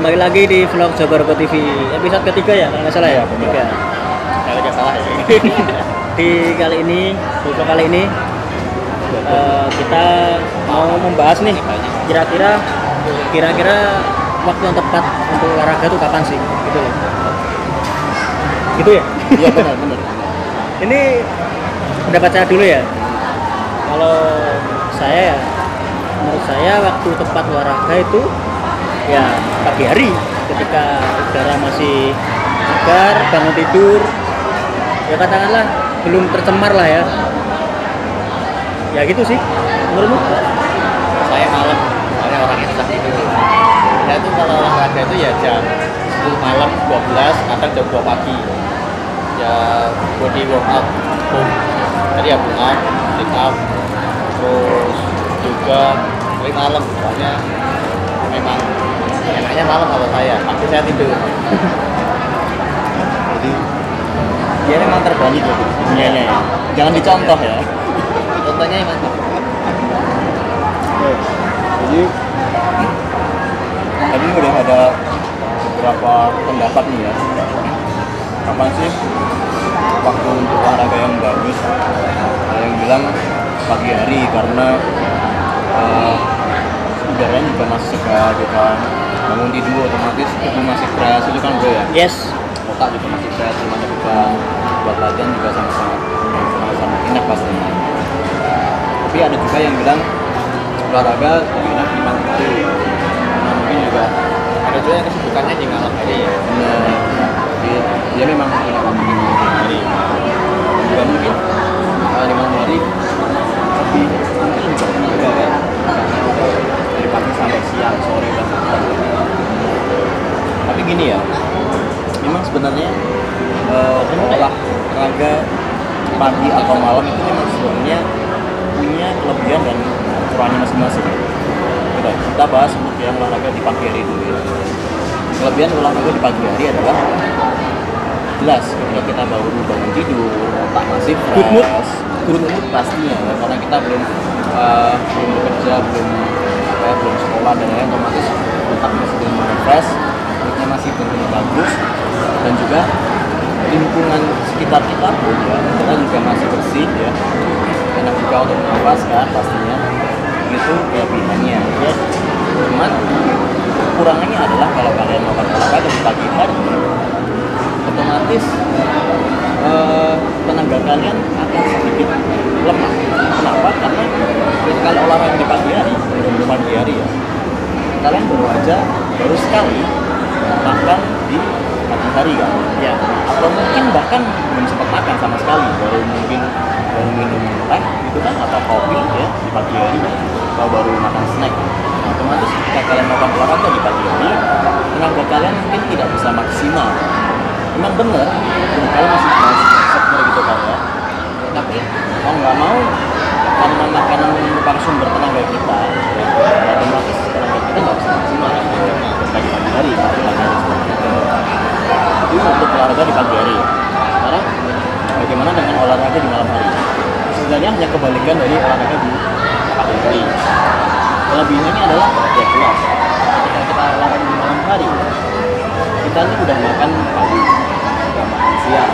kembali lagi di vlog Jogoroko TV episode ketiga ya kalau nggak salah ya? Ketiga. Kalau nggak salah ya. di kali ini vlog kali ini eh, kita mau membahas nih kira-kira kira-kira waktu yang tepat untuk olahraga tuh kapan sih? Gitu loh. Gitu ya? Iya benar benar. ini pendapat saya dulu ya. Kalau saya ya menurut saya waktu tepat olahraga itu ya pagi hari ketika udara masih segar bangun tidur ya katakanlah belum tercemar lah ya ya gitu sih menurutmu Saya malam, orang yang susah tidur. Saya tuh kalau olahraga itu ya jam 10 malam, 12 atau jam 2 pagi. Ya body workout, home. Tadi ya pull up, sit up, terus juga dari malam. Soalnya memang malam kalau saya, pagi saya tidur. Jadi dia memang terbalik loh dunianya ya. Jangan dicontoh ya. Contohnya yang mantap. Jadi tadi udah ada beberapa pendapat nih ya. Kapan sih waktu untuk olahraga yang bagus? Ada yang bilang pagi hari karena eh, udaranya juga masih segar gitu kan. Bangun tidur otomatis tubuh masih fresh itu kan bro ya. yes Otak juga masih fresh, semuanya juga buat latihan juga sama-sama sama-sama enak pastinya. Tapi ada juga yang bilang olahraga lebih enak di pagi hari. Nah, mungkin juga Ada juga yang kesibukannya di malam hari ya. benar dia, dia memang enak di pagi hari. Juga mungkin uh, di malam hari lebih mungkin lebih bertenaga kan karena udah dari pagi sampai siang sore dan. Tapi gini ya, memang sebenarnya uh, olahraga pagi atau malam itu memang sebenarnya punya kelebihan dan kekurangannya masing-masing. Kita, kita bahas untuk yang olahraga di pagi hari dulu ya. Kelebihan olahraga di pagi hari adalah jelas ketika kita baru bangun tidur, otak masih fresh, Good mood. good mood pastinya ya, karena kita belum uh, belum bekerja, belum apa ya, belum sekolah dan lain otomatis otak masih belum fresh, masih benar bagus. Dan juga lingkungan sekitar kita pun ya kita juga masih bersih ya. Enak juga untuk nafas kan pastinya. Itu kelebihannya ya. Cuman kekurangannya adalah kalau kalian melakukan olahraga di pagi hari otomatis eh, tenaga kalian akan sedikit lemah kenapa karena ketika olahraga di pagi hari di pagi hari ya. Kalian baru aja baru sekali makan di pagi hari kan? Ya. Atau mungkin bahkan belum sempat makan sama sekali baru mungkin baru minum teh gitu kan atau kopi ya di pagi hari atau baru makan snack. Nah, otomatis ketika kalian melakukan olahraga di pagi hari tenaga kalian mungkin tidak bisa maksimal. Memang benar kalian masih masih gitu kan ya tapi mau nggak mau karena makanan merupakan sumber tenaga kita ya, otomatis tenaga kita nggak bisa maksimal pagi pagi hari pagi pagi hari seperti itu itu untuk olahraga di pagi hari ya. Sekarang bagaimana dengan olahraga di malam hari? Sebenarnya hanya kebalikan dari olahraga di pagi hari. Kelebihannya adalah ya jelas ketika kita olahraga di malam hari, kita ini udah makan pagi, udah makan siang,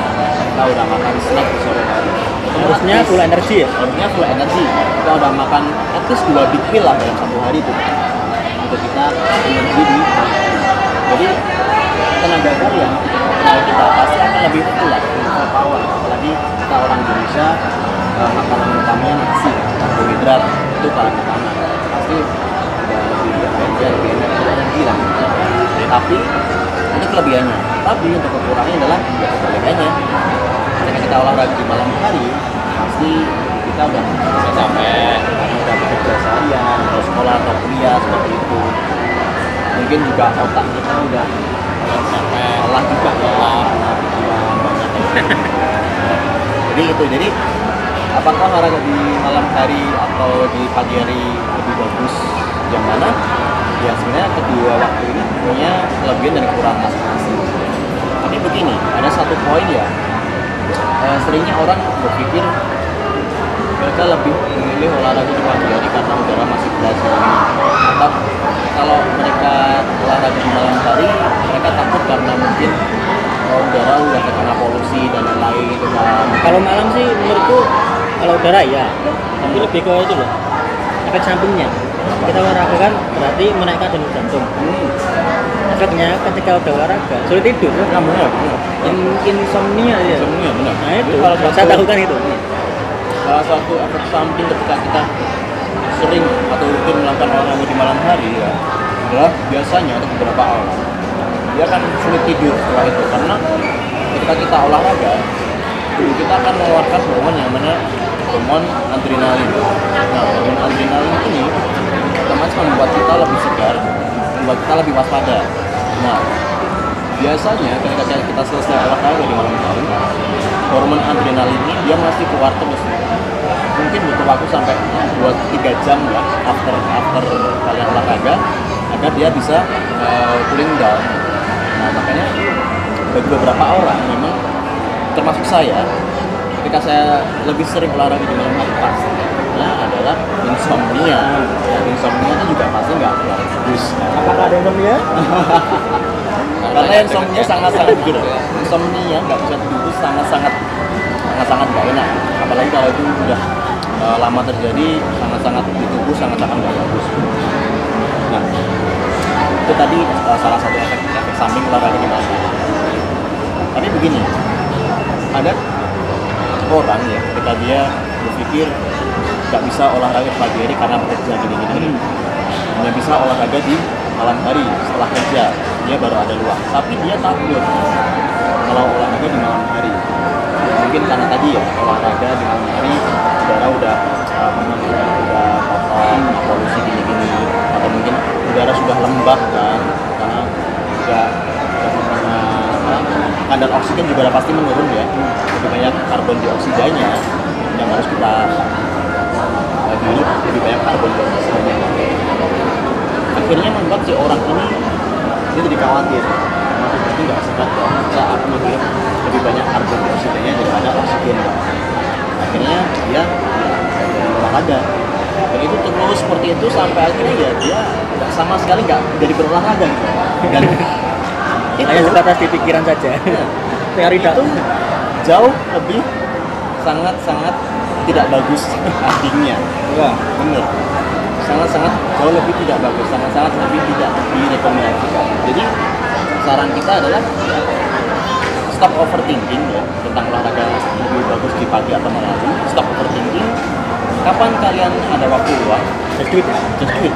kita udah makan snack di sore hari. harusnya full energi ya? harusnya full energi kita udah makan at least dua big meal lah dalam satu hari itu. Untuk kita energi di jadi tenaga kalian tenaga kita pasti akan lebih full lah power. Apalagi kita orang Indonesia eh, makanan utamanya nasi karbohidrat itu paling utama. Pasti udah lebih energi lebih energi lah. Tapi itu kelebihannya. Tapi untuk kekurangannya adalah ya kebalikannya ketika kita olahraga di malam hari pasti kita udah bisa capek karena udah bekerja seharian atau sekolah atau kuliah seperti itu. Mungkin juga otak kita udah capek lelah juga ya karena banyak jadi itu jadi apakah olahraga di malam hari atau di pagi hari lebih bagus? Yang mana? Ya sebenarnya kedua waktu ini punya kelebihan dan kekurangan masing-masing. Tapi begini ada satu poin ya eh, seringnya orang berpikir mereka lebih memilih olahraga di pagi hari karena udara masih fresh atau kalau mereka olahraga di malam hari mereka takut karena mungkin oh, udara udah terkena polusi dan lain-lain kalau malam sih menurutku kalau udara ya tapi lebih ke itu loh efek sampingnya kita olahraga kan berarti menaikkan denyut jantung hmm. efeknya ketika udah olahraga sulit tidur Nah, benar, benar. In, insomnia ya Insomnia, benar. nah itu Jadi salah saya tahu kan itu salah satu efek samping ketika kita sering atau rutin melakukan olahraga di malam hari ya adalah biasanya untuk beberapa orang dia akan sulit tidur setelah itu karena ketika kita olahraga kita akan mengeluarkan hormon yang mana hormon adrenalin nah hormon adrenalin ini otomatis membuat kita lebih segar membuat kita lebih waspada. Nah biasanya ketika kita selesai olahraga di malam hari hormon adrenalin ini dia masih keluar terus. Mungkin butuh waktu sampai 2-3 jam ya after after kalian olahraga agar dia bisa uh, cooling down. Nah makanya bagi beberapa orang memang termasuk saya ketika saya lebih sering olahraga di malam hari adalah insomnia. Insomnia itu juga pasti nggak bagus apakah ada insomnia? Karena insomnia sangat-sangat ya. insomnia nggak bisa tidur sangat-sangat sangat-sangat nggak enak. Apalagi kalau itu udah uh, lama terjadi sangat-sangat di tubuh sangat-sangat nggak bagus. Nah itu tadi uh, salah satu efek efek samping olahraga di hari. tapi begini ada orang ya ketika dia berpikir nggak bisa olahraga di pagi hari karena bekerja gini-gini. Hanya bisa olahraga di malam hari setelah kerja. Dia baru ada luang tapi dia takut kalau olahraga di malam hari. Mungkin karena tadi ya olahraga di malam hari udara udah uh, udah udah kotor polusi gini-gini. Atau mungkin udara sudah lembab kan karena ke mana apa, kadar oksigen juga pasti menurun ya. Lebih banyak karbon dioksidanya yang harus kita hirup lebih banyak karbon dioksidanya akhirnya membuat si orang ini dia jadi khawatir. Masih berarti nggak sehat dong masa aku menghirup lebih banyak karbon dioksidanya daripada oksigen akhirnya dia ya, jadi olahraga dan itu terus seperti itu sampai akhirnya ya dia nggak sama sekali nggak jadi berolahraga. Gitu dan itu hanya sebatas di pikiran saja. Teori itu jauh lebih sangat-sangat tidak bagus artinya Wah, bener sangat-sangat jauh lebih tidak bagus sangat-sangat lebih tidak direkomendasikan. Jadi saran kita adalah stop overthinking ya tentang olahraga lebih bagus di pagi atau malam. Stop overthinking. Kapan kalian ada waktu luang? Just do it just do it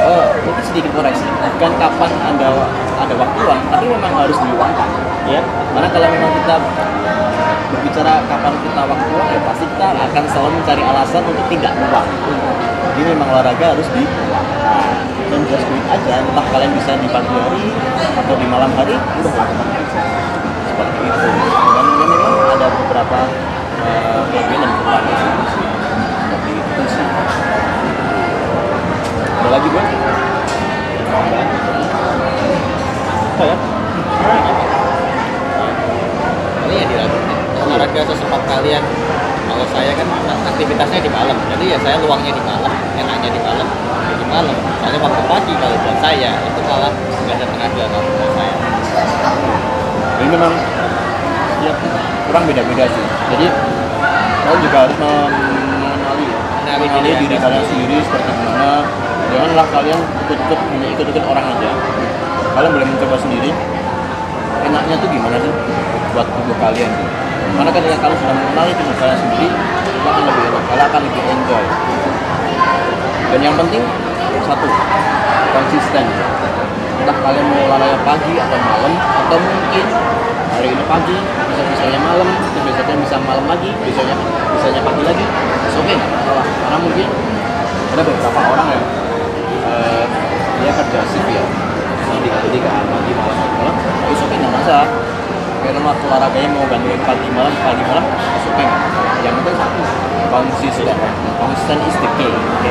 oh mungkin sedikit koreksi. Bukan kapan ada ada waktu luang tapi memang harus diluangkan. Ya karena kalau memang kita berbicara kapan kita waktu ya pasti kita akan selalu mencari alasan untuk tidak luang jadi memang olahraga harus di dan just do it aja entah kalian bisa di pagi hari atau di malam hari udah lakukan seperti itu. Dan memang ada beberapa uh, kelebihan dan sih seperti itu sih ada lagi bro? apa ya Ini ya dilakukan. Olahraga sesempat kalian. Kalau saya kan aktivitasnya di malam, jadi ya saya luangnya di malam, enaknya di malam, ya di malam. Soalnya waktu pagi kalau buat saya itu malah nggak ada tenaga kalau buat saya. Jadi memang ya kurang beda-beda sih. Jadi kalian juga harus mengenali ya, Mengenali diri kalian sendiri. seperti gimana. Janganlah kalian ikut-ikut hanya ikut-ikut orang aja. Kalian boleh mencoba sendiri. Enaknya tuh gimana sih buat tubuh kalian? Karena ketika kalian sudah mengenali tubuh kalian sendiri, itu akan lebih enak. Kalian akan lebih enjoy. Dan yang penting satu konsisten. Entah kalian mau olahraga pagi atau malam atau mungkin hari ini pagi bisa bisanya malam itu besoknya bisa malam lagi besoknya bisanya pagi lagi oke okay, nggak masalah. Karena mungkin ada beberapa orang yang eh, dia kerja shift ya jadi kan pagi malam malam itu oke okay, nggak masalah. Karena waktu olahraganya mau gantiin pagi malam pagi malam itu oke yang penting satu konsisten konsisten is the key oke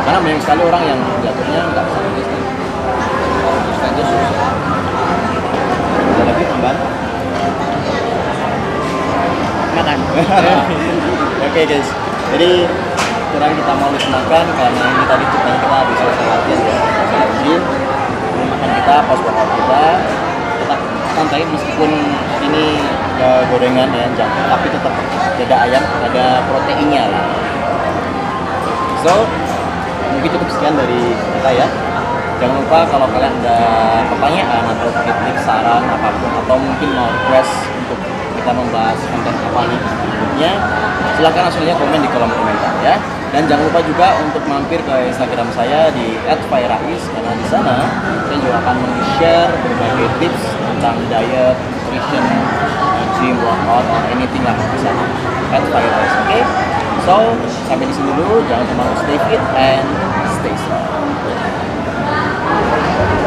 karena banyak sekali orang yang jatuhnya nggak konsisten ada lagi tambahan? Makan. Oke guys. Jadi kurang kita mau makan karena ini tadi kita kita habis selesai latihan ya. Makan kita pas waktu kita tetap santai meskipun ini uh, gorengan ya jangkrik tapi tetap ada ayam ada proteinnya. So mungkin cukup sekian dari kita ya jangan lupa kalau kalian ada pertanyaan atau kritik saran apa pun atau mungkin mau request untuk kita membahas konten apa nih berikutnya silahkan langsung aja komen di kolom komentar ya dan jangan lupa juga untuk mampir ke Instagram saya di @fairais karena di sana saya juga akan meng-share berbagai tips tentang diet, nutrition, gym, workout, or anything lah di sana. @fairais, oke? So sampai di sini dulu. Jangan lupa stay fit and stay strong. Thank you.